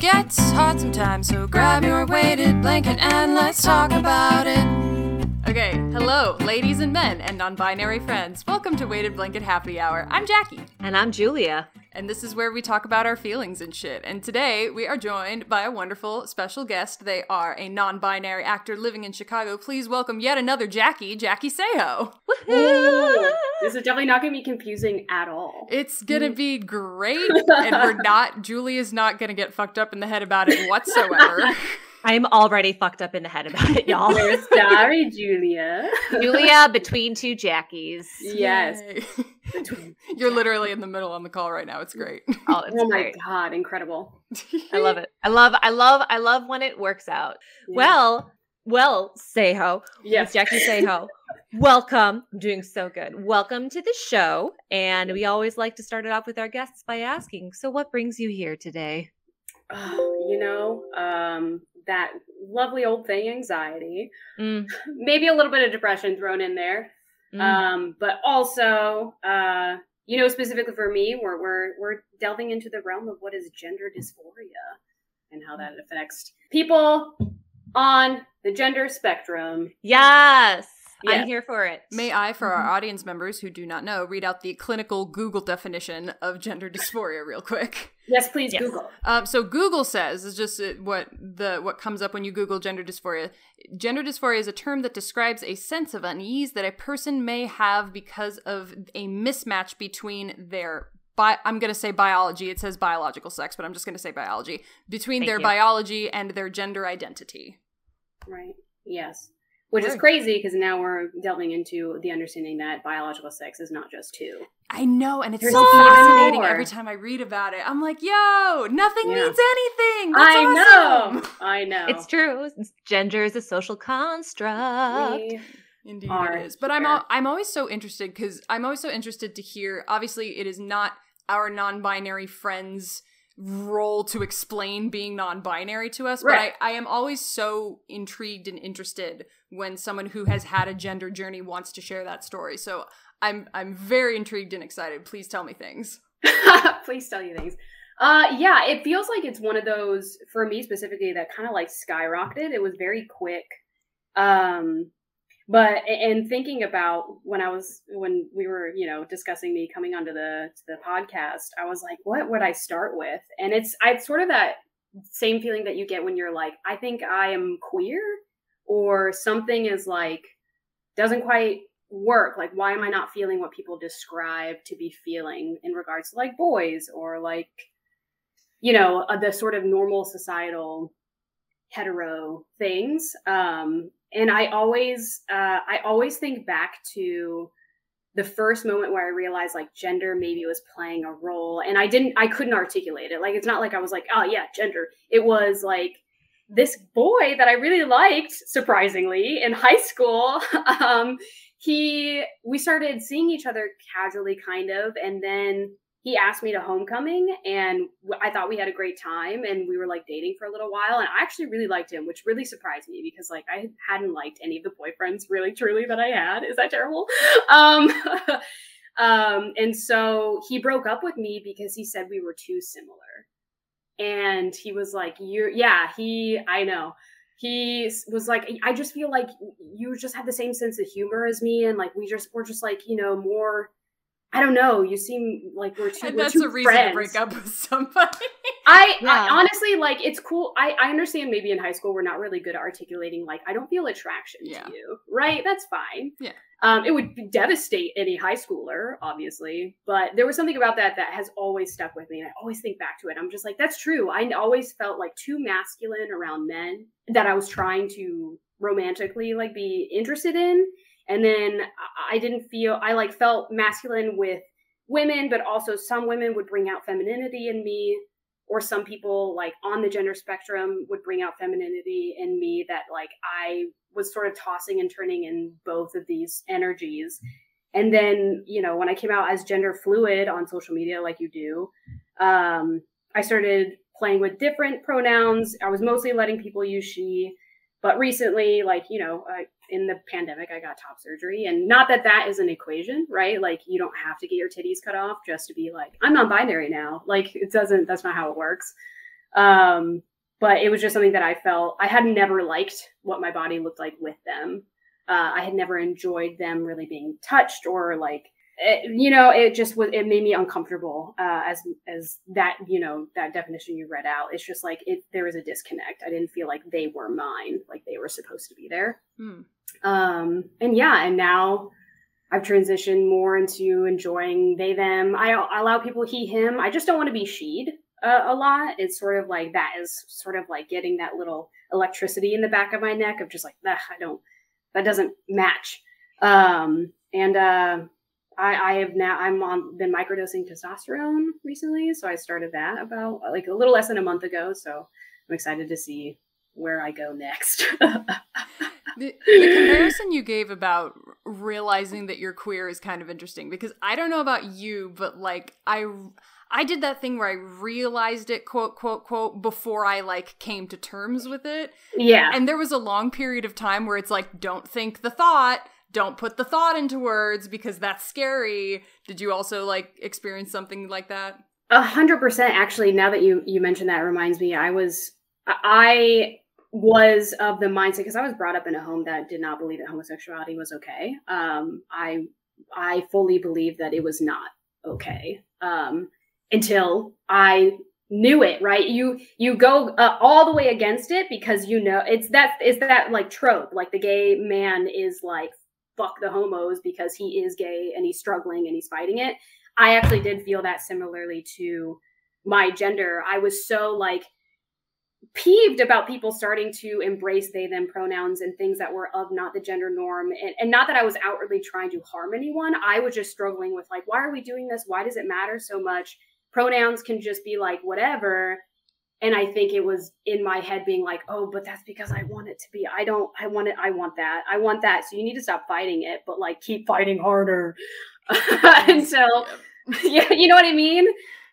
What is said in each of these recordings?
gets hard sometimes, so grab your weighted blanket and let's talk about it. Okay, hello, ladies and men and non binary friends. Welcome to Weighted Blanket Happy Hour. I'm Jackie. And I'm Julia. And this is where we talk about our feelings and shit. And today we are joined by a wonderful special guest. They are a non binary actor living in Chicago. Please welcome yet another Jackie, Jackie Seijo. Ooh, this is definitely not going to be confusing at all. It's going to be great. and we're not, Julie is not going to get fucked up in the head about it whatsoever. I'm already fucked up in the head about it, y'all. We're sorry, Julia. Julia between two Jackies. Yes. You're literally in the middle on the call right now. It's great. Oh, it's oh my great. god, incredible. I love it. I love I love I love when it works out. Yeah. Well, well, Seijo. yes, Jackie Seijo. Welcome. I'm doing so good. Welcome to the show. And we always like to start it off with our guests by asking, so what brings you here today? Oh, you know, um, that lovely old thing, anxiety. Mm, Maybe a little bit of depression thrown in there. mm. Um, but also, uh, you know, specifically for me, we're we're we're delving into the realm of what is gender dysphoria and how that affects people on the gender spectrum. yes. Yeah. I'm here for it. May I, for our audience members who do not know, read out the clinical Google definition of gender dysphoria real quick. Yes, please Yes. Google. Um, so Google says is just uh, what the what comes up when you Google gender dysphoria. Gender dysphoria is a term that describes a sense of unease that a person may have because of a mismatch between their bi- I'm going to say biology. It says biological sex, but I'm just going to say biology between Thank their you. biology and their gender identity. Right. Yes. Which is crazy because now we're delving into the understanding that biological sex is not just two. I know, and it's There's so fascinating every time I read about it. I'm like, yo, nothing Yeah. means anything. That's I awesome. know. I know. It's true. Gender is a social construct. We- Indeed, are it is. But I'm al- I'm always so interested because I'm always so interested to hear. Obviously, it is not our non-binary friends' role to explain being non-binary to us. Right. But I, I am always so intrigued and interested when someone who has had a gender journey wants to share that story. So I'm I'm very intrigued and excited. Please tell me things. Please tell you things. Uh, yeah, it feels like it's one of those for me specifically that kind of like skyrocketed. It was very quick. Um, but and thinking about when I was when we were you know discussing me coming onto the to the podcast, I was like, what would I start with? And it's I it's sort of that same feeling that you get when you're like, I think I am queer, or something is like doesn't quite work. Like why am i not feeling what people describe to be feeling in regards to like boys or like you know uh, the sort of normal societal hetero things? Um and i always uh i always think back to the first moment where i realized like gender maybe was playing a role and i didn't i couldn't articulate it. Like it's not like i was like oh yeah gender. It was like this boy that i really liked surprisingly in high school um he we started seeing each other casually kind of and then he asked me to homecoming and I thought we had a great time and we were like dating for a little while and i actually really liked him which really surprised me because like i hadn't liked any of the boyfriends really truly that i had. Is that terrible? Um um and so he broke up with me because he said we were too similar. And he was like you're yeah he i know. He was like i just feel like you just have the same sense of humor as me and like we just we're just like you know more i don't know you seem like we're too And we're that's two a reason friends. to break up with somebody. I, Yeah. I honestly like it's cool. I, I understand maybe in high school we're not really good at articulating like I don't feel attraction Yeah. to you. Right? That's fine. Yeah. Um it would devastate any high schooler, obviously. But there was something about that that has always stuck with me and I always think back to it. I'm just like, that's true. I always felt like too masculine around men that I was trying to romantically like be interested in. And then I- didn't feel I like felt masculine with women, but also some women would bring out femininity in me or some people like on the gender spectrum would bring out femininity in me that like I was sort of tossing and turning in both of these energies. And then, you know, when I came out as gender fluid on social media, like you do, um, I started playing with different pronouns. I was mostly letting people use she, but recently, like, you know, in the pandemic, I got top surgery. And not that that is an equation, right? Like, you don't have to get your titties cut off just to be like, I'm non binary now. Like, it doesn't, that's not how it works. Um, but it was just something that I felt I had never liked what my body looked like with them. Uh, I had never enjoyed them really being touched or like it, you know it just was it made me uncomfortable uh, as as that you know that definition you read out. It's just like it there was a disconnect. I didn't feel like they were mine like they were supposed to be there. Hmm. um and yeah and now i've transitioned more into enjoying they them. I, I allow people he him. I just don't want to be she'd uh, a lot. It's sort of like that is sort of like getting that little electricity in the back of my neck of just like i don't that doesn't match. Um and uh I, I have now I'm on been microdosing testosterone recently, so I started that about like a little less than a month ago. So I'm excited to see where I go next. The, the comparison you gave about realizing that you're queer is kind of interesting because I don't know about you, but like I I did that thing where I realized it quote quote quote before I like came to terms with it. yeah, And there was a long period of time where it's like don't think the thought, don't put the thought into words because that's scary. Did you also like experience something like that? a hundred percent. Actually, now that you you mentioned that, reminds me. I was I was of the mindset because I was brought up in a home that did not believe that homosexuality was okay. Um, I I fully believed that it was not okay um, until I knew it. Right? You you go uh, all the way against it because you know it's that it's that like trope. Like the gay man is like fuck the homos because he is gay and he's struggling and he's fighting it. I actually did feel that similarly to my gender. I was so like peeved about people starting to embrace they them pronouns and things that were of not the gender norm. And, and not that i was outwardly trying to harm anyone. I was just struggling with like why are we doing this? Why does it matter so much? Pronouns can just be like whatever and i think it was in my head being like oh but that's because i want it to be i don't i want it i want that i want that. So you need to stop fighting it but like keep fighting harder. Until yeah you know what i mean?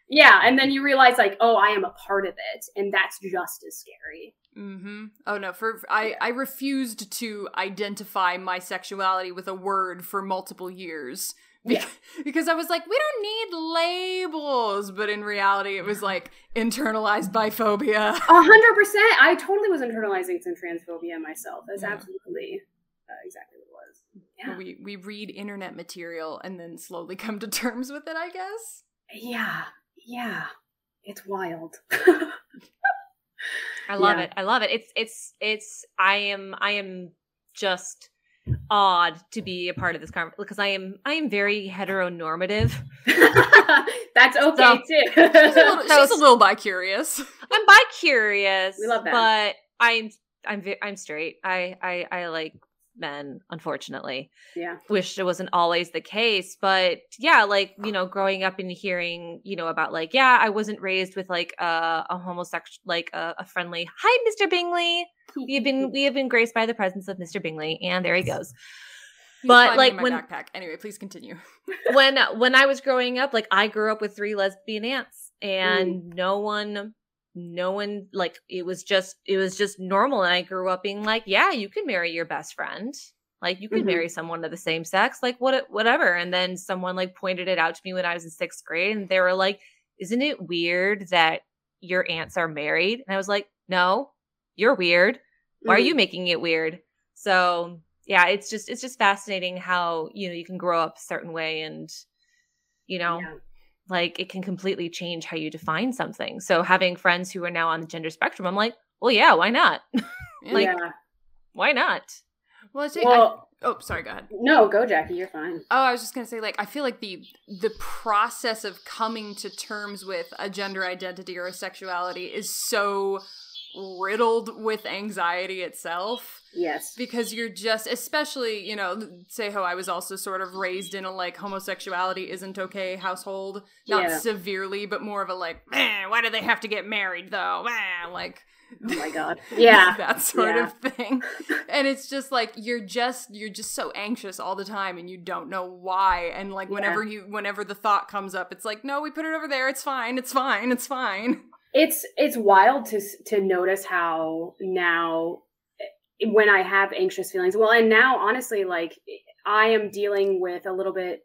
Yeah and then you realize like oh i am a part of it and that's just as scary. Mm-hmm. Oh no, for I I refused to identify my sexuality with a word for multiple years. Yeah. Because I was like, we don't need labels, but in reality, it was like internalized biphobia. A hundred percent. I totally was internalizing some transphobia myself. That's Yeah. absolutely uh, exactly what it was. Yeah. We we read internet material and then slowly come to terms with it. I guess. Yeah. Yeah. It's wild. I love Yeah. it. I love it. It's it's it's I am I am just awed to be a part of this conversation because I am I am very heteronormative. That's okay So- too. She's a little, So she's a little bi curious. I'm bi curious. We love that. But I'm I'm I'm straight. I I I like men, unfortunately. yeah. Wish it wasn't always the case, but yeah, like you know, growing up and hearing you know about like yeah, I wasn't raised with like a, a homosexual like a, a friendly hi, Mr. Bingley. We have been we have been graced by the presence of Mr. Bingley, and there he goes. He's But, like, my when- backpack. Anyway, please continue. when when I was growing up, like I grew up with three lesbian aunts, and no one, no one like it was just it was just normal. And I grew up being like, yeah, you can marry your best friend, like you can Mhm. marry someone of the same sex, like what whatever. And then someone like pointed it out to me when I was in sixth grade, and they were like, "Isn't it weird that your aunts are married?" And I was like, "No, you're weird. Why are Mhm. you making it weird?" So yeah, it's just it's just fascinating how you know you can grow up a certain way and you know Yeah. Like it can completely change how you define something. So having friends who are now on the gender spectrum, I'm like, well, yeah, why not? Like- yeah. why not? well, I think. I, oh, sorry. Go ahead. no, go Jackie. You're fine. Oh, I was just gonna say, like, I feel like the the process of coming to terms with a gender identity or a sexuality is so riddled with anxiety itself Yes. because you're just especially you know say how i was also sort of raised in a like homosexuality isn't okay household not Yeah. severely but more of a like "Eh, why do they have to get married though Eh," like Oh my god. Yeah. that sort Yeah. of thing and it's just like you're just you're just so anxious all the time and you don't know why and like whenever you whenever the thought comes up it's like no we put it over there it's fine it's fine it's fine it's it's wild to to notice how now when i have anxious feelings well and now honestly like i am dealing with a little bit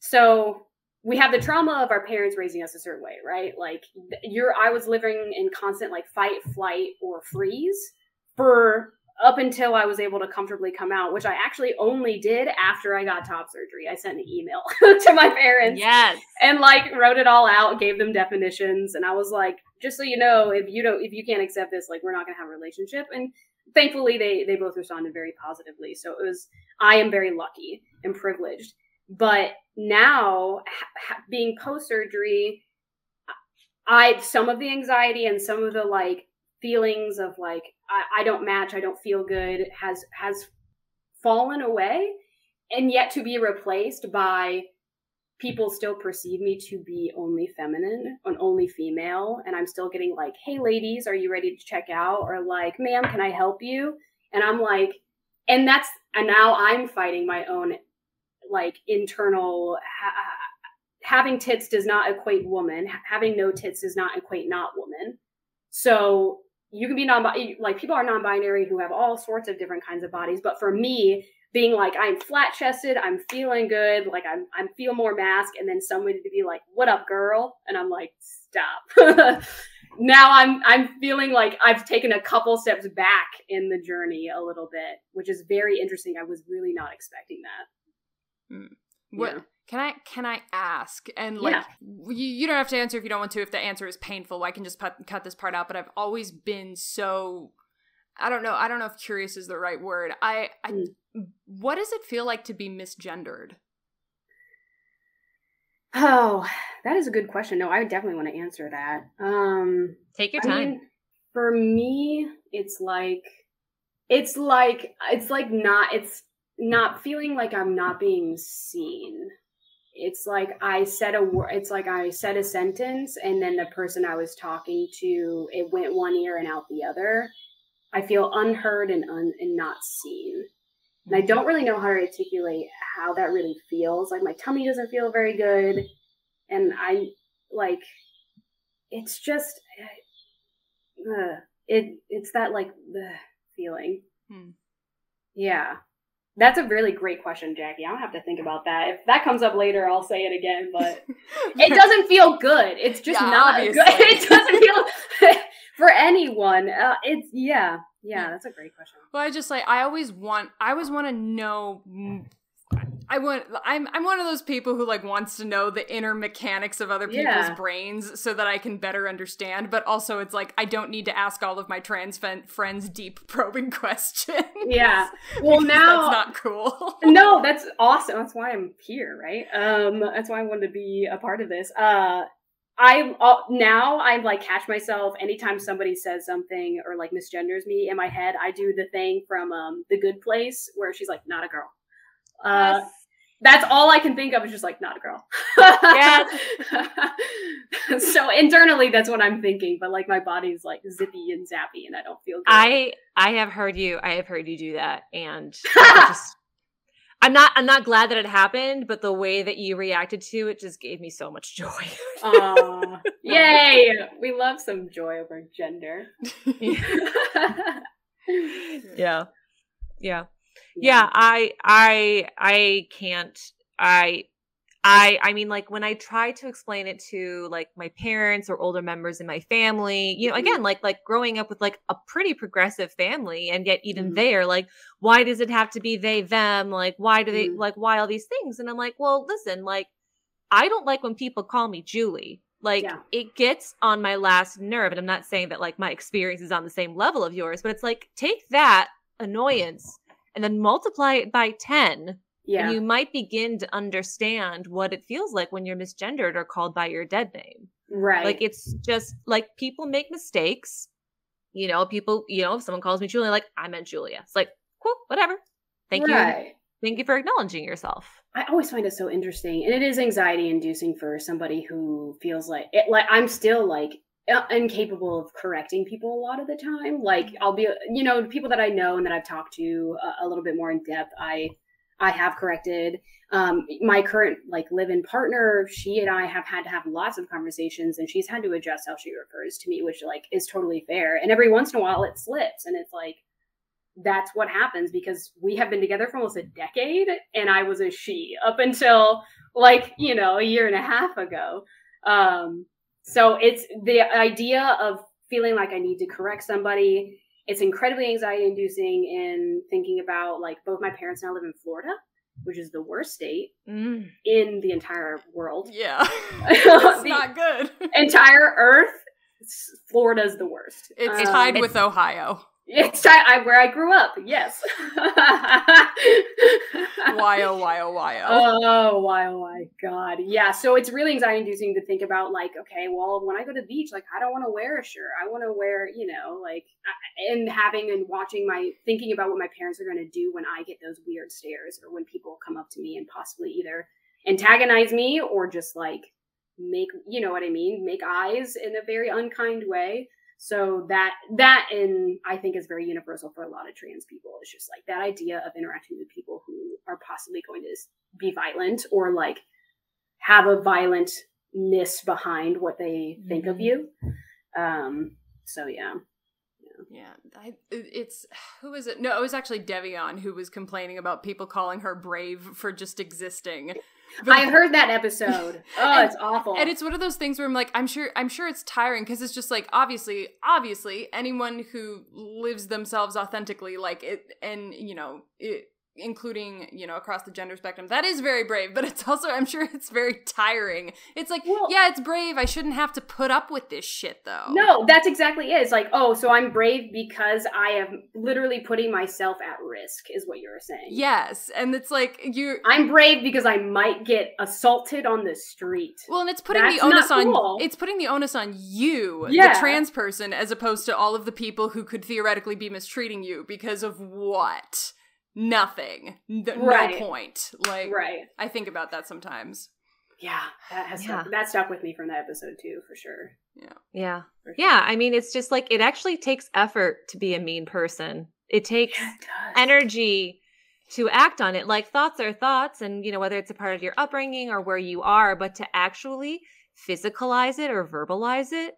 so we have the trauma of our parents raising us a certain way, right? Like you're I was living in constant like fight, flight, or freeze for up until I was able to comfortably come out, which I actually only did after I got top surgery. I sent an email to my parents. Yes. And like wrote it all out, gave them definitions, and I was like, just so you know, if you don't if you can't accept this, like we're not gonna have a relationship. And thankfully they they both responded very positively. So it was I am very lucky and privileged. But now ha- being post surgery, I some of the anxiety and some of the like feelings of like I, I don't match, I don't feel good has has fallen away, and yet to be replaced by people still perceive me to be only feminine and only female and i'm still getting like hey ladies are you ready to check out? or like ma'am can i help you? And i'm like and that's and now i'm fighting my own like internal ha- having tits does not equate woman having no tits does not equate not woman. So you can be non like people are non-binary who have all sorts of different kinds of bodies but for me being like i'm flat chested i'm feeling good like i'm i'm feel more mask and then somebody to be like what up girl and i'm like stop now i'm i'm feeling like i've taken a couple steps back in the journey a little bit which is very interesting i was really not expecting that hmm. what yeah. can i can i ask and like yeah. you, you don't have to answer if you don't want to if the answer is painful i can just put, cut this part out but i've always been so I don't know. I don't know if curious is the right word. I, I mm. What does it feel like to be misgendered? Oh, that is a good question. No, I definitely want to answer that. Um Take your time. I mean, for me, it's like it's like it's like not it's not feeling like I'm not being seen. It's like I said a word. It's like I said a sentence, and then the person I was talking to, it went one ear and out the other, I feel unheard and un, and not seen. And I don't really know how to articulate how that really feels. Like my tummy doesn't feel very good, and I'm like it's just uh, it it's that like the feeling. Hmm. Yeah. That's a really great question, Jackie. I don't have to think about that. If that comes up later, I'll say it again, but it doesn't feel good. It's just yeah, not obviously. good. It doesn't feel for anyone. Uh, it's yeah, yeah. That's a great question. Well, I just like I always want. I always want to know. I want. I'm. I'm one of those people who like wants to know the inner mechanics of other people's yeah. brains so that I can better understand. But also, it's like I don't need to ask all of my trans friends deep probing questions. Yeah. Well, now that's not cool. no, that's awesome. That's why I'm here, right? Um, that's why I wanted to be a part of this. Uh, I now I like catch myself anytime somebody says something or like misgenders me in my head. I do the thing from um, The Good Place where she's like, "Not a girl." Uh, yes. That's all I can think of is just like, "Not a girl." yeah. so internally, that's what I'm thinking, but like my body's like zippy and zappy, and I don't feel good. I I have heard you. I have heard you do that, and just I'm not I'm not glad that it happened, but the way that you reacted to it just gave me so much joy. uh, yay! We love some joy over gender. yeah. Yeah. Yeah, I I I can't I I I mean like when I try to explain it to like my parents or older members in my family, you know, mm-hmm. again, like like growing up with like a pretty progressive family and yet even mm-hmm. there like why does it have to be they them? Like why do they mm-hmm. like why all these things? And I'm like, "Well, listen, like I don't like when people call me Julie. Like yeah. it gets on my last nerve and I'm not saying that like my experience is on the same level of yours, but it's like take that annoyance and then multiply it by 10 yeah. And you might begin to understand what it feels like when you're misgendered or called by your dead name. Right. Like it's just like people make mistakes. You know, people, you know, if someone calls me Julia, like, I meant Julia. It's like, cool, whatever. Thank right. you. Thank you for acknowledging yourself. I always find it so interesting. And it is anxiety inducing for somebody who feels like it like I'm still like uh, incapable of correcting people a lot of the time. Like I'll be, you know, people that I know and that I've talked to a, a little bit more in depth. I I have corrected. Um, my current like live-in partner, she and I have had to have lots of conversations, and she's had to adjust how she refers to me, which like is totally fair. And every once in a while, it slips, and it's like, that's what happens because we have been together for almost a decade and I was a she up until like, you know, a year and a half ago. Um, so it's the idea of feeling like I need to correct somebody. It's incredibly anxiety inducing in thinking about like both my parents now live in Florida, which is the worst state Mm. in the entire world. Yeah. it's not good. entire earth, s- Florida's the worst. It's Um, tied with Ohio. It's I, where I grew up. Yes. Why oh why oh why oh. Oh, why, oh my God. Yeah. So it's really anxiety inducing to think about, like, okay, well, when I go to the beach, like, I don't want to wear a shirt. I want to wear, you know, like, and having and watching my, thinking about what my parents are going to do when I get those weird stares or when people come up to me and possibly either antagonize me or just like make, you know what I mean, make eyes in a very unkind way. So that that and I think is very universal for a lot of trans people. It's just like that idea of interacting with people who are possibly going to be violent or like have a violentness behind what they think of Mhm. you. Um. So yeah. Yeah, I, it- it's who is it? No, it was actually Devion who was complaining about people calling her brave for just existing. I heard that episode. Oh, And- it's awful. and it's one of those things where I'm like, I'm sure, I'm sure it's tiring because it's just like, obviously, obviously, anyone who lives themselves authentically, like it, and you know, it, including you know across the gender spectrum, that is very brave. But it's also, I'm sure, it's very tiring. It's like, Well- yeah, it's brave. I shouldn't have to put up with this shit though. No, that's exactly it. It's like, oh, so I'm brave because I am literally putting myself at risk, is what you're saying. Yes, and it's like you. I'm brave because I might get assaulted on the street. Well, and it's putting That's the onus not on it's putting the onus on you, Yeah. the trans person, as opposed to all of the people who could theoretically be mistreating you because of what? Nothing. N- Right. No point. Like right. I think about that sometimes. Yeah, that has Yeah. stuck, that stuck with me from that episode too, for sure. Yeah. For sure. Yeah. I mean, it's just like it actually takes effort to be a mean person. It takes Yeah, it energy to act on it. Like thoughts are thoughts, and you know, whether it's a part of your upbringing or where you are, but to actually physicalize it or verbalize it,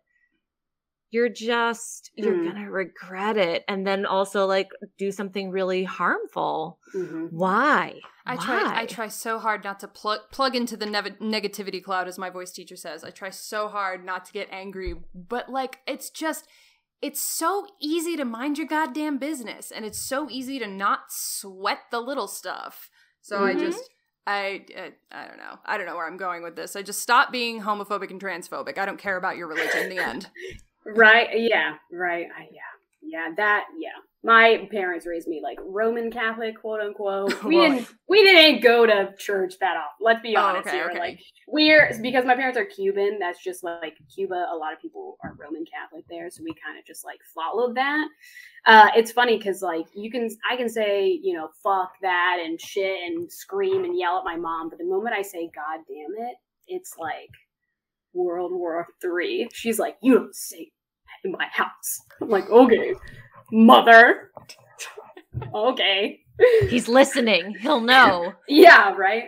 you're just you're Mm. gonna regret it and then also like do something really harmful. Mhm. Why? I try I try so hard not to plug plug into the nev- negativity cloud as my voice teacher says. I try so hard not to get angry, but like it's just it's so easy to mind your goddamn business and it's so easy to not sweat the little stuff. So I Mhm. just I, I I don't know. I don't know where I'm going with this. I just stop being homophobic and transphobic. I don't care about your religion. In the end. Right. Yeah. Right. I, yeah. Yeah. That. Yeah. My parents raised me like Roman Catholic, quote unquote. We didn't. We didn't go to church that often. Let's be Oh, honest okay, here. okay. Like we're because my parents are Cuban. That's just like Cuba. A lot of people are Roman Catholic there, so we kind of just like followed that. Uh, it's funny because like you can, I can say you know fuck that and shit and scream and yell at my mom, but the moment I say God damn it, it's like World War Three. She's like, you don't say in my house. I'm like, okay, mother. okay. He's listening. He'll know. Yeah, right.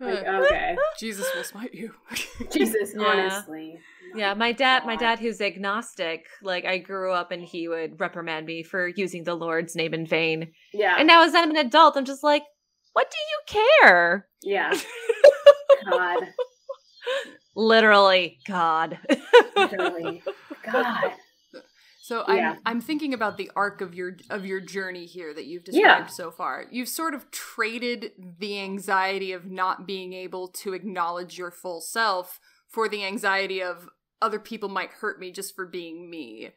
Like, okay. Jesus will smite you. Jesus, Yeah. honestly. Yeah, my dad, my dad who's agnostic, like I grew up and he would reprimand me for using the Lord's name in vain. Yeah. And now as I'm an adult, I'm just like, what do you care? yeah. God. Literally, God. Literally. God. So I'm I'm thinking about the arc of your of your journey here that you've Yeah. described so far. You've sort of traded the anxiety of not being able to acknowledge your full self for the anxiety of other people might hurt me just for being me.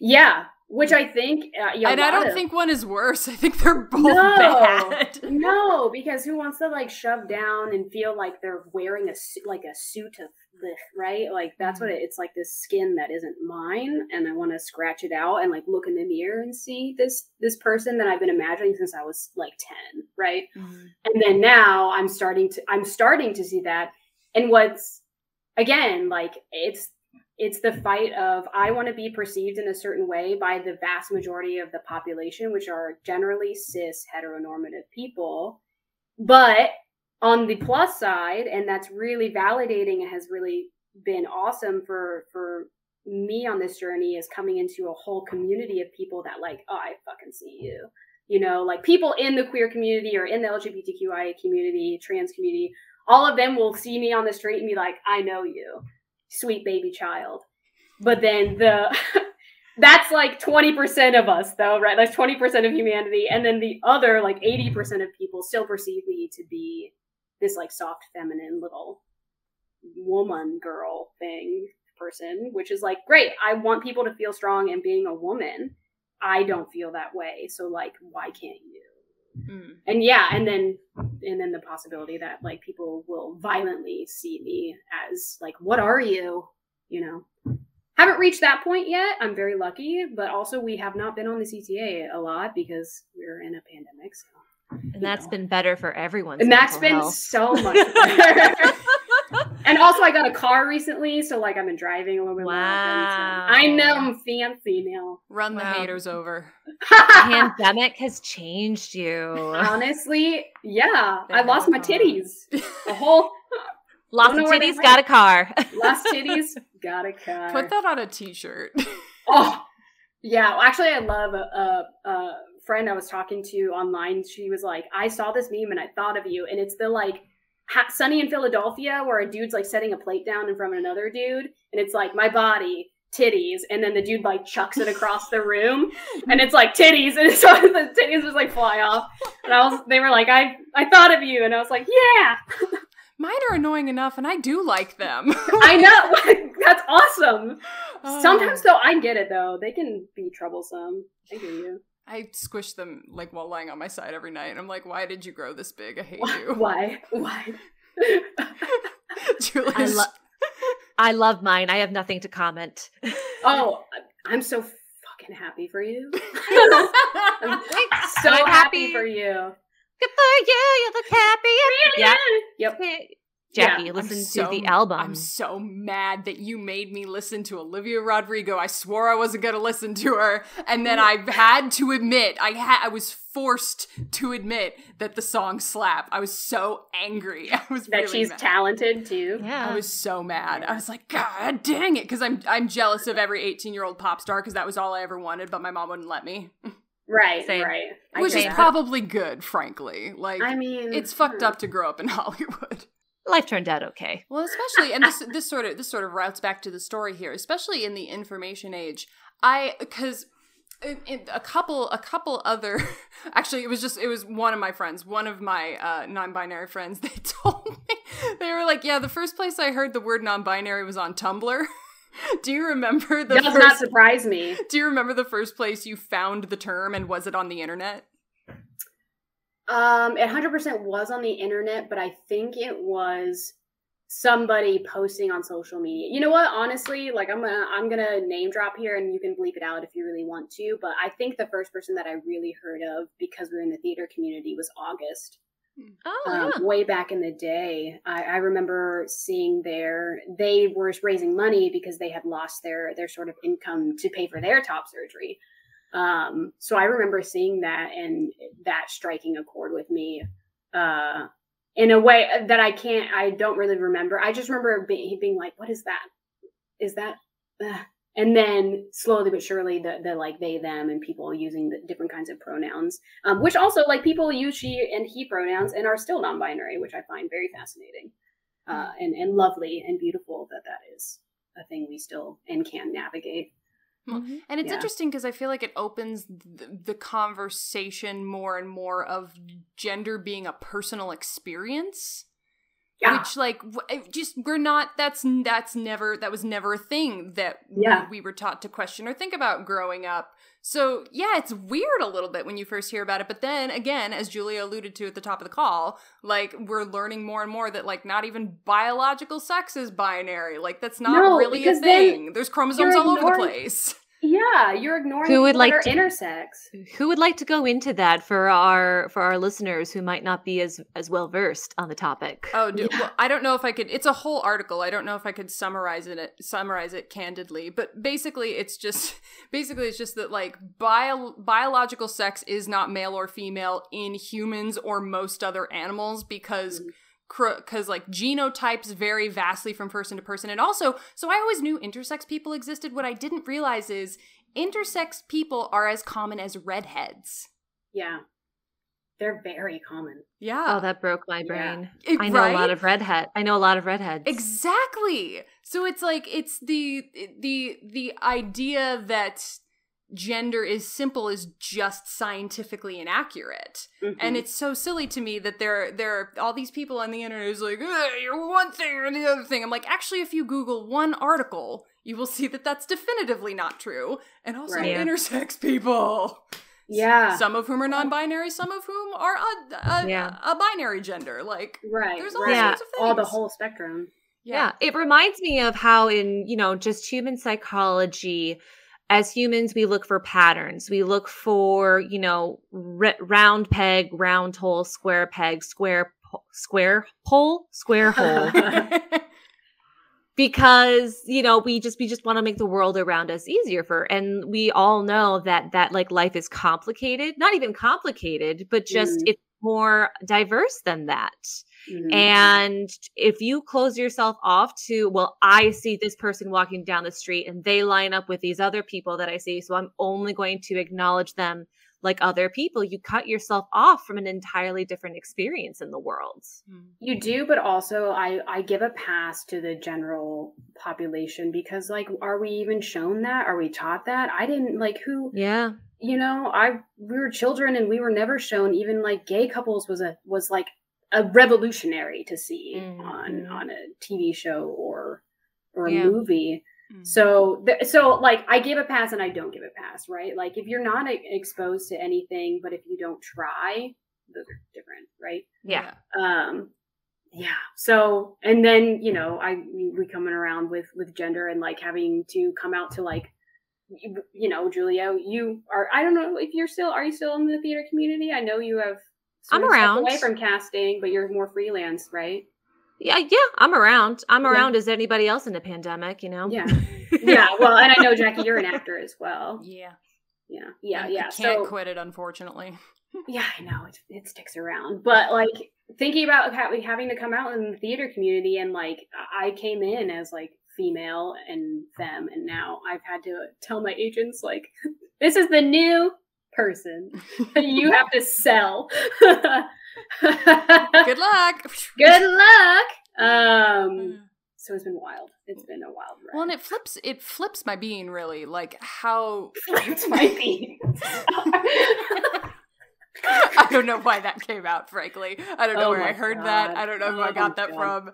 Yeah. Which I think. Uh, and I don't think one is worse. I think they're both No. bad. No, because who wants to like shove down and feel like they're wearing a like a suit of the right? Like that's what it, it's like. This skin that isn't mine, and I want to scratch it out and like look in the mirror and see this this person that I've been imagining since I was like ten, right? and then now i'm starting to i'm starting to see that and what's again like it's it's the fight of i want to be perceived in a certain way by the vast majority of the population which are generally cis heteronormative people but on the plus side and that's really validating and has really been awesome for for me on this journey is coming into a whole community of people that like, oh, I fucking see you. You know, like people in the queer community or in the LGBTQIA community, trans community, all of them will see me on the street and be like, I know you, sweet baby child. But then the that's like 20% of us though, right? That's 20% of humanity. And then the other like 80% of people still perceive me to be this like soft feminine little woman girl thing person, which is like great. I want people to feel strong and being a woman. I don't feel that way. So like why can't you? Mm. And yeah, and then and then the possibility that like people will violently see me as like what are you? You know. Haven't reached that point yet. I'm very lucky, but also we have not been on the CTA a lot because we're in a pandemic. So, and that's know. been better for everyone. And that's been health. so much better. and also, I got a car recently, so like I've been driving a little bit wow. more. So I know I'm fancy now. Run the wow. haters over. Pandemic has changed you. Honestly, yeah. I lost my titties. A whole lost titties, got a car. lost titties, got a car. Put that on a t-shirt. oh, yeah. Well, actually, I love a, a, a friend I was talking to online. She was like, "I saw this meme and I thought of you," and it's the like ha- Sunny in Philadelphia, where a dude's like setting a plate down in front of another dude, and it's like my body, titties, and then the dude like chucks it across the room, and it's like titties, and so the titties just like fly off. And I was, they were like, I, I thought of you, and I was like, yeah. Mine are annoying enough, and I do like them. I know, that's awesome. Oh. Sometimes though, I get it though; they can be troublesome. I get you. I squish them like while lying on my side every night. And I'm like, why did you grow this big? I hate you. Why? Why? I, lo- I love mine. I have nothing to comment. oh, I'm so fucking happy for you. I'm so I'm happy. happy for you. Good for you. You look happy. Yeah. Yep. Jackie, yeah, listen so, to the album. I'm so mad that you made me listen to Olivia Rodrigo. I swore I wasn't going to listen to her, and then mm. I had to admit, I had, I was forced to admit that the song slap. I was so angry. I was that really she's mad. talented too. Yeah, I was so mad. I was like, God dang it, because I'm I'm jealous of every 18 year old pop star because that was all I ever wanted, but my mom wouldn't let me. Right, Same. right. Which is that. probably good, frankly. Like, I mean, it's fucked hmm. up to grow up in Hollywood life turned out okay. Well, especially and this this sort of this sort of routes back to the story here, especially in the information age. I because a couple a couple other actually it was just it was one of my friends one of my uh, non-binary friends they told me they were like yeah the first place i heard the word non-binary was on tumblr do you remember the does first, not surprise me do you remember the first place you found the term and was it on the internet um, it 100% was on the internet, but I think it was somebody posting on social media. You know what? Honestly, like I'm gonna I'm gonna name drop here, and you can bleep it out if you really want to. But I think the first person that I really heard of because we are in the theater community was August. Oh, um, yeah. way back in the day, I, I remember seeing their they were raising money because they had lost their their sort of income to pay for their top surgery. Um, so I remember seeing that and that striking a chord with me uh, in a way that I can't, I don't really remember. I just remember being, being like, what is that? Is that? And then slowly but surely the, the like they them and people using the different kinds of pronouns um, which also like people use she and he pronouns and are still non-binary which i find very fascinating uh, and, and lovely and beautiful that that is a thing we still and can navigate Mm-hmm. And it's yeah. interesting because I feel like it opens the, the, conversation more and more of gender being a personal experience. Yeah. Which like just we're not that's that's never that was never a thing that yeah. we, we were taught to question or think about growing up. So, yeah, it's weird a little bit when you first hear about it, but then again, as Julia alluded to at the top of the call, like we're learning more and more that like not even biological sex is binary. Like that's not no, really a thing. There's chromosomes all over the place. Yeah, you're ignoring who would like to, intersex. Who would like to go into that for our for our listeners who might not be as as well versed on the topic? Oh, do, yeah. well, I don't know if I could. It's a whole article. I don't know if I could summarize it summarize it candidly, but basically, it's just basically it's just that like bio, biological sex is not male or female in humans or most other animals because. Mm because like genotypes vary vastly from person to person and also so i always knew intersex people existed what i didn't realize is intersex people are as common as redheads Yeah. They're very common. yeah Oh, that broke my Yeah. brain. It- I know a lot right? of redhead. I know a lot of redheads. Exactly. So it's like it's the the the idea that gender is simple is just scientifically inaccurate. Mhm. And it's so silly to me that there there are all these people on the internet who's like, you're one thing or the other thing. I'm like, actually, if you Google one article, you will see that that's definitively not true. And also Right. Intersex people. yeah. Some of whom are non-binary, some of whom are a, a, Yeah. a binary gender. Like, right. there's all right. Sorts of things. All the whole spectrum. Yeah. It reminds me of how, in, you know, just human psychology, as humans, we look for patterns. We look for, you know, r- round peg, round hole, square peg, square, po- square hole, square hole. because you know we just we just want to make the world around us easier for and we all know that that like life is complicated not even complicated but just Mm. it's more diverse than that Mhm. and if you close yourself off to well i see this person walking down the street and they line up with these other people that i see so i'm only going to acknowledge them like other people you cut yourself off from an entirely different experience in the world Mm. You do, but also I I give a pass to the general population because like are we even shown that? Are we taught that? I didn't like who yeah you know, I we were children and we were never shown even like gay couples was a was like a revolutionary to see Mhm. on on a TV show or or a Yeah. movie. Mm. So, th- so like I give a pass and I don't give a pass, right? Like if you're not e- exposed to anything, but if you don't try, those are different, right? Yeah. Um, yeah. So, and then you know, I we coming around with with gender and like having to come out to like, you, you know, Julio, you are. I don't know if you're still. Are you still in the theater community? I know you have. I'm around. away from casting, but you're more freelance, right? Yeah, yeah, I'm around. I'm Yeah. around as anybody else in the pandemic, you know. Yeah. Yeah. Well, and I know Jackie, you're an actor as well. Yeah. Yeah. Yeah. I Yeah. can't So quit it, unfortunately. Yeah, I know it, it sticks around, but like thinking about having having to come out in the theater community, and like I came in as like female and them and now I've had to tell my agents like this is the new person you have to sell. Good luck. Good luck. Um, so it's been wild. It's been a wild ride. Well, and it flips it flips my being really like how flips my beans. I don't know why that came out, frankly. I don't know Oh where I heard that. I don't know who I got that God. from.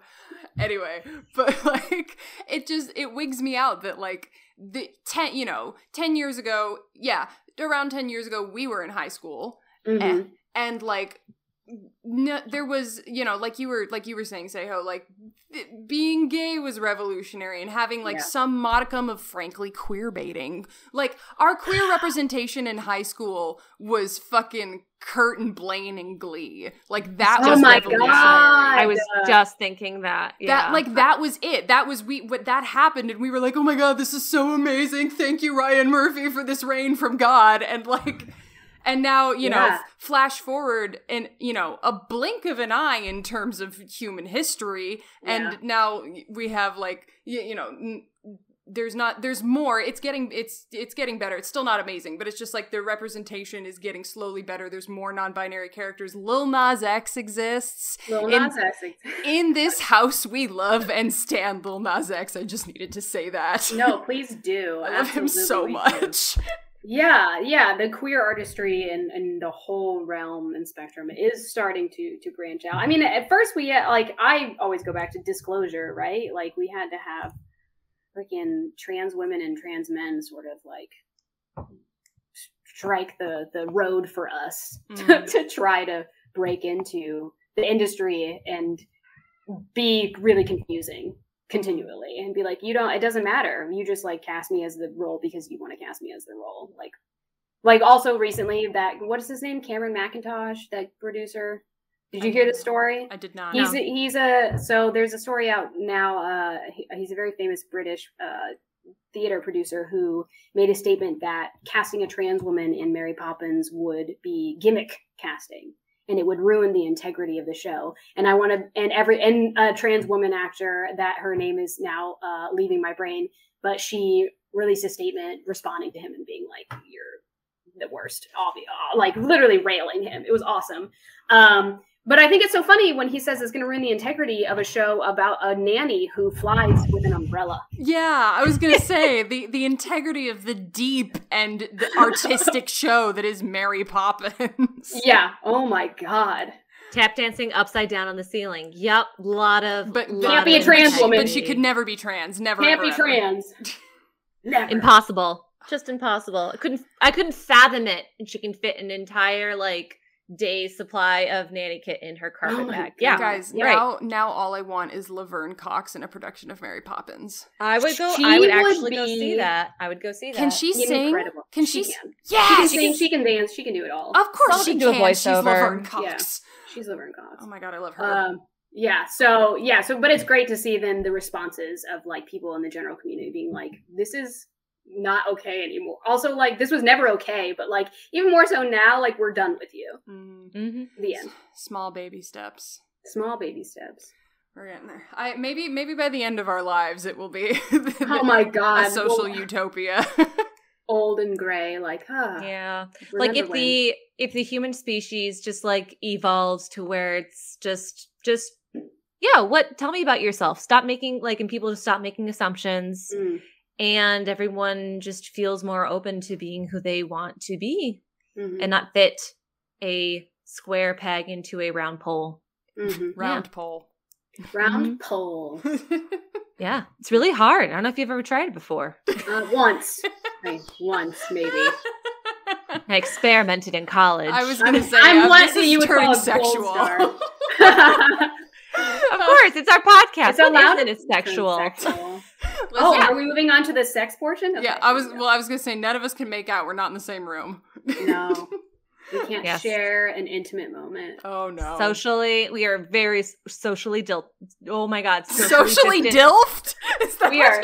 Anyway, but like it just it wigs me out that like the 10, you know, 10 years ago, yeah, around 10 years ago we were in high school Mhm. and like no, there was you know like you were like you were saying Seijo like th- being gay was revolutionary and having like Yeah. some modicum of frankly queer baiting like our queer representation in high school was fucking Kurt and Blaine and Glee like that Oh was my revolutionary God. I was just thinking that. Yeah. that like that was it that was we what that happened and we were like oh my god this is so amazing thank you ryan murphy for this rain from god and like and now you know Yeah. f- flash forward and, you know a blink of an eye in terms of human history and Yeah. now we have like you, you know n- there's not there's more it's getting it's it's getting better it's still not amazing but it's just like the representation is getting slowly better there's more non-binary characters lil nas x exists Lil in- Nas X. in this house we love and stand Lil Nas X. I just needed to say that. No, please do. I love him so much. Yeah, yeah. The queer artistry and, and the whole realm and spectrum is starting to to branch out. I mean, at first we had, like I always go back to disclosure, right? Like we had to have freaking trans women and trans men sort of like strike the the road for us to, Mm. to try to break into the industry and be really confusing continually and be like you don't it doesn't matter. You just like cast me as the role because you want to cast me as the role. Like like also recently that what is his name? Cameron Mackintosh that producer? Did you hear the story? I did not. he's know. a, he's a so there's a story out now uh he, he's a very famous british uh theater producer who made a statement that casting a trans woman in mary poppins would be gimmick casting and it would ruin the integrity of the show. And I want to, and every, and a trans woman actor that her name is now uh, leaving my brain, but she released a statement responding to him and being like, "You're the worst," obvious, like literally railing him. It was awesome. Um, but I think it's so funny when he says it's going to ruin the integrity of a show about a nanny who flies with an umbrella. Yeah, I was gonna say the the integrity of the deep and the artistic show that is Mary Poppins. Yeah. Oh my god. Tap dancing upside down on the ceiling. Yep, lot of But lot Can't be a of trans woman. But she could never be trans. Never. Can't ever, be ever. trans. Never. impossible. Just impossible. I couldn't I couldn't fathom it. And she can fit an entire like day's supply of nanny kit in her carpet Oh bag. Yeah. Guys, Right. now now all I want is Laverne Cox in a production of Mary Poppins. I would go She I would would actually go see that. I would go see that. Can she sing? Incredible. Can she? She can. Yeah, She can she sing. She can dance. She can do it all. Of course Someone she can do a can. She's. Laverne Cox. She's Laverne Cox. Oh my god, I love her. Um, yeah. So yeah. So, but it's great to see then the responses of like people in the general community being like, "This is not okay anymore." Also, like this was never okay, but like even more so now, like we're done with you. Mm, Mhm. The end. small baby steps. Small baby steps. We're getting there. I maybe maybe by the end of our lives it will be Oh my god. a social Well, utopia. old and gray. Like, huh. Yeah. like if when. the if the human species just like evolves to where it's just just yeah what tell me about yourself stop making like and people just stop making assumptions Mm, and everyone just feels more open to being who they want to be mhm, and not fit a square peg into a round pole mhm. Round pole. Round Mm-hmm. pole. yeah it's really hard i don't know if you've ever tried it before Uh, once. Like, once, maybe. i experimented in college I was gonna say I'm what this you would turning call a sexual. of course it's our podcast It's what allowed isn't it sexual Sexual. Listen, Oh, are we moving on to the sex portion? Okay, yeah, I was well. I was gonna say none of us can make out. We're not in the same room. No, we can't Yes. share an intimate moment. Oh no. Socially, we are very socially dil. Oh my god, socially distant. dilfed. Is that We what are-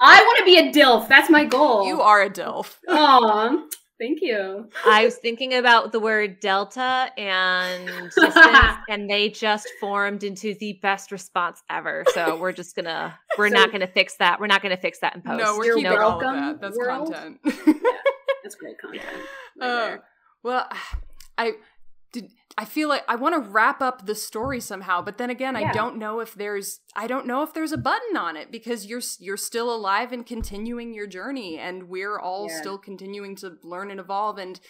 I want to be a dilf. That's my goal. You are a dilf. Aw, thank you. I was thinking about the word delta and distance, and they just formed into the best response ever. So we're just gonna, we're So- not gonna fix that. We're not gonna fix that in post. No, we're You're keeping all of that. That's world. content. That's great content. right Uh, well, I did. I feel like I want to wrap up the story somehow, but then again, I don't know if there's. I don't know if there's a button on it because you're you're still alive and continuing your journey, and we're all Yeah. still continuing to learn and evolve and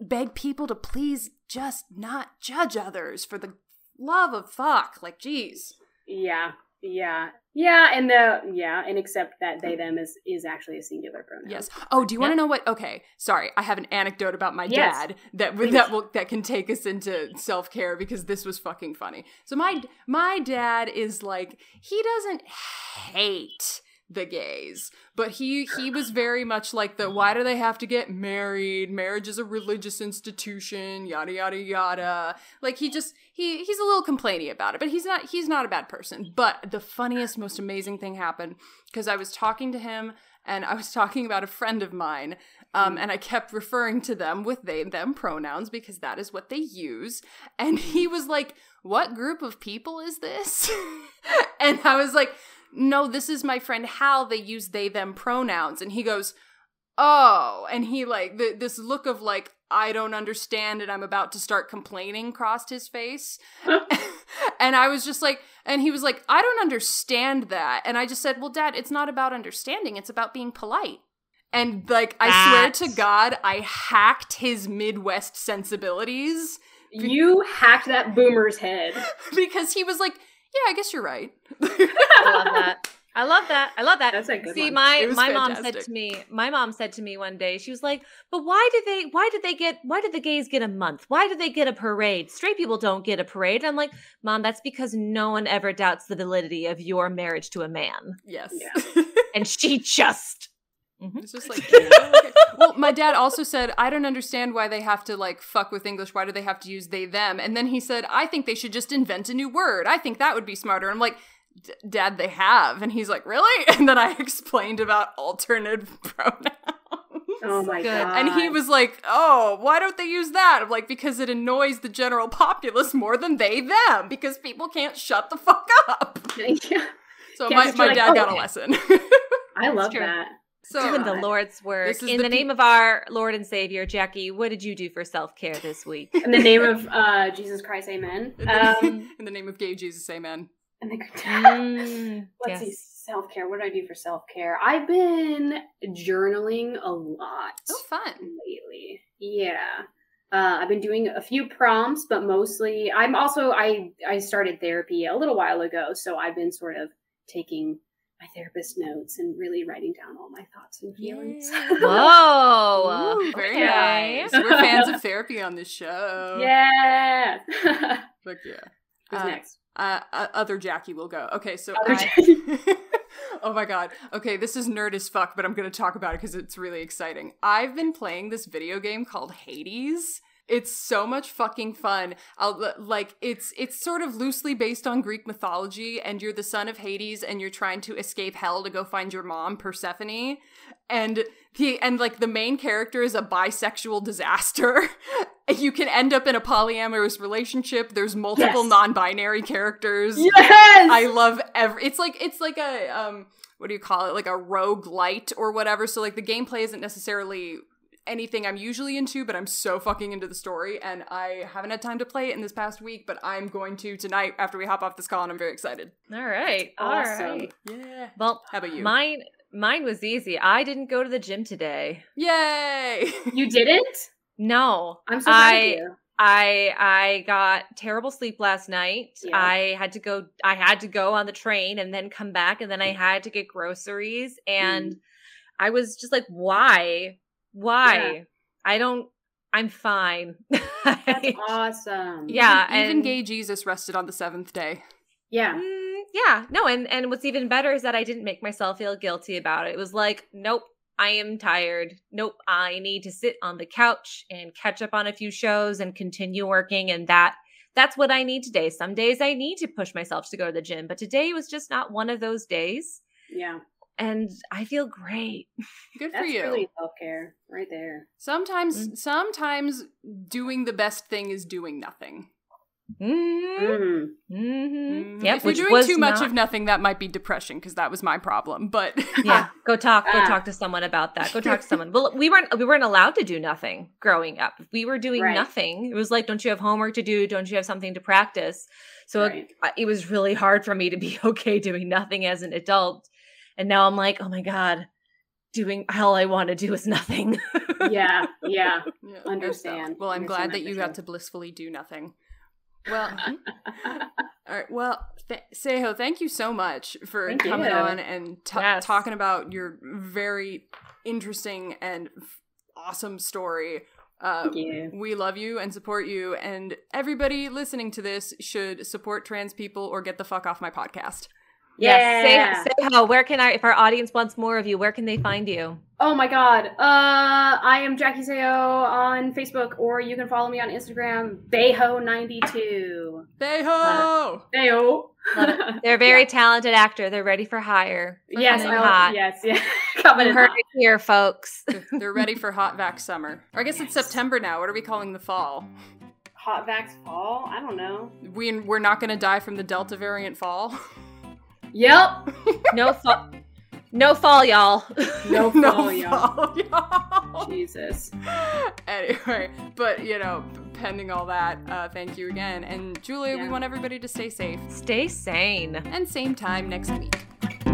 beg people to please just not judge others for the love of fuck. Like, geez. Yeah, yeah, yeah, and the yeah, and except that they them is is actually a singular pronoun. Yes. Oh, do you want Yeah. to know what? Okay, sorry. I have an anecdote about my Yes. dad that Please. that will that can take us into self care because this was fucking funny. So my my dad is like he doesn't hate the gays, but he he was very much like the why do they have to get married? Marriage is a religious institution. Yada yada yada. Like he just he he's a little complainy about it, but he's not he's not a bad person. But the funniest, most amazing thing happened because I was talking to him and I was talking about a friend of mine, um, and I kept referring to them with they them pronouns because that is what they use. And he was like, "What group of people is this?" and I was like, "No, this is my friend Hal. They use they them pronouns." And he goes, "Oh," and he like th- this look of like. I don't understand and I'm about to start complaining crossed his face. and I was just like, and he was like, I don't understand that. And I just said, Well, Dad, it's not about understanding, it's about being polite. And like, I swear to God, I hacked his Midwest sensibilities You hacked that boomer's head. because he was like, Yeah, I guess you're right. I love that. I love that. I love that. That's a good See, one. my It was my mom said to me, my mom said to me one day, she was like, "But why did they? Why did they get? Why did the gays get a month? Why did they get a parade? Straight people don't get a parade." I'm like, "Mom, that's because no one ever doubts the validity of your marriage to a man." yes. Yeah. And she just Mm-hmm. It's just like, okay. well, my dad also said, I don't understand why they have to like fuck with English. Why do they have to use they, them? And then he said, I think they should just invent a new word. I think that would be smarter. I'm like, Dad, they have. And he's like, Really? And then I explained about alternate pronouns. Oh my Good. god. And he was like, "Oh, why don't they use that?" I'm like, "Because it annoys the general populace more than they them because people can't shut the fuck up." Yeah. So Can't my, my like, dad "Oh, got a lesson. I love true. that. So Doing the Lord's work. This is In the the, pe- name of our Lord and Savior, Jackie, what did you do for self care this week? In the name of uh, Jesus Christ, amen. in the, Um, in the name of gay Jesus, amen. and the, Mm, let's see, self care. What do I do for self care? I've been journaling a lot Oh, fun. lately. Yeah. Uh, I've been doing a few prompts, but mostly I'm also I I started therapy a little while ago, so I've been sort of taking my therapist notes and really writing down all my thoughts and feelings. Whoa. Ooh, very okay. nice. We're fans of therapy on this show. yeah. Fuck yeah. Who's Uh, next? Uh, uh, other Jackie will go. Okay, so Other I- Jackie. oh my god. Okay, this is nerd as fuck, but I'm gonna talk about it because it's really exciting. I've been playing this video game called Hades. It's so much fucking fun. I'll, like it's it's sort of loosely based on Greek mythology, and you're the son of Hades, and you're trying to escape hell to go find your mom, Persephone. And the and like the main character is a bisexual disaster. you can end up in a polyamorous relationship. There's multiple Yes. non-binary characters. Yes. I love every. It's like it's like a um. What do you call it? Like a roguelite or whatever. So like the gameplay isn't necessarily anything I'm usually into, but I'm so fucking into the story, and I haven't had time to play it in this past week, but I'm going to tonight after we hop off this call, and I'm very excited. All right. All awesome. right. Yeah. Well, How about you? mine mine was easy. I didn't go to the gym today. Yay! you didn't? No. I'm so I- I I got terrible sleep last night. Yeah. I had to go I had to go on the train and then come back and then I had to get groceries and Mm. I was just like why? Why? Yeah. I don't I'm fine. That's awesome. Yeah, even, even gay Jesus rested on the seventh day. Yeah. Mm, yeah, no, and and what's even better is that I didn't make myself feel guilty about it. It was like, nope, I am tired. Nope, I need to sit on the couch and catch up on a few shows and continue working, and that that's what I need today. Some days I need to push myself to go to the gym, but today was just not one of those days, Yeah. And I feel great. Good for That's you. really self care right there. Sometimes, Mm. sometimes doing the best thing is doing nothing. Mm-hmm. Mm. Mm-hmm. Mhm. Yep, if you're which doing was too much not- of nothing, that might be depression because that was my problem. But yeah go talk go Ah. talk to someone about that go talk to someone well we weren't we weren't allowed to do nothing growing up we were doing Right. nothing it was like don't you have homework to do don't you have something to practice so Right. I- it was really hard for me to be okay doing nothing as an adult and now i'm like oh my god doing all i want to do is nothing Yeah. Yeah. Yeah, Understand. Well, I'm Understand glad that that you sure. got to blissfully do nothing. Well, all right. Well, th- Seijo, thank you so much for Thank coming you. on and t- Yes. talking about your very interesting and f- awesome story. Uh, Thank you. we love you and support you, and everybody listening to this should support trans people or get the fuck off my podcast. Yes Yeah. say, say how where can i if our audience wants more of you where can they find you Oh my god. Uh I am Jackie Seijo on Facebook or you can follow me on Instagram, Bayho92. Beho! Bayo. Love it. they're a very talented actor they're ready for hire Yes, Coming I hot. yes, yeah. Coming you in hot. it here folks They're ready for hot vac summer. Or I guess it's September now. What are we calling the fall? Hot Vax Fall? I don't know. We we're not going to die from the Delta variant fall. Yep. no fall no fall y'all No no fall, y'all. fall, y'all. Jesus. anyway, but you know, pending all that, uh, thank you again. And Julia, we want everybody to stay safe. stay sane And same time next week.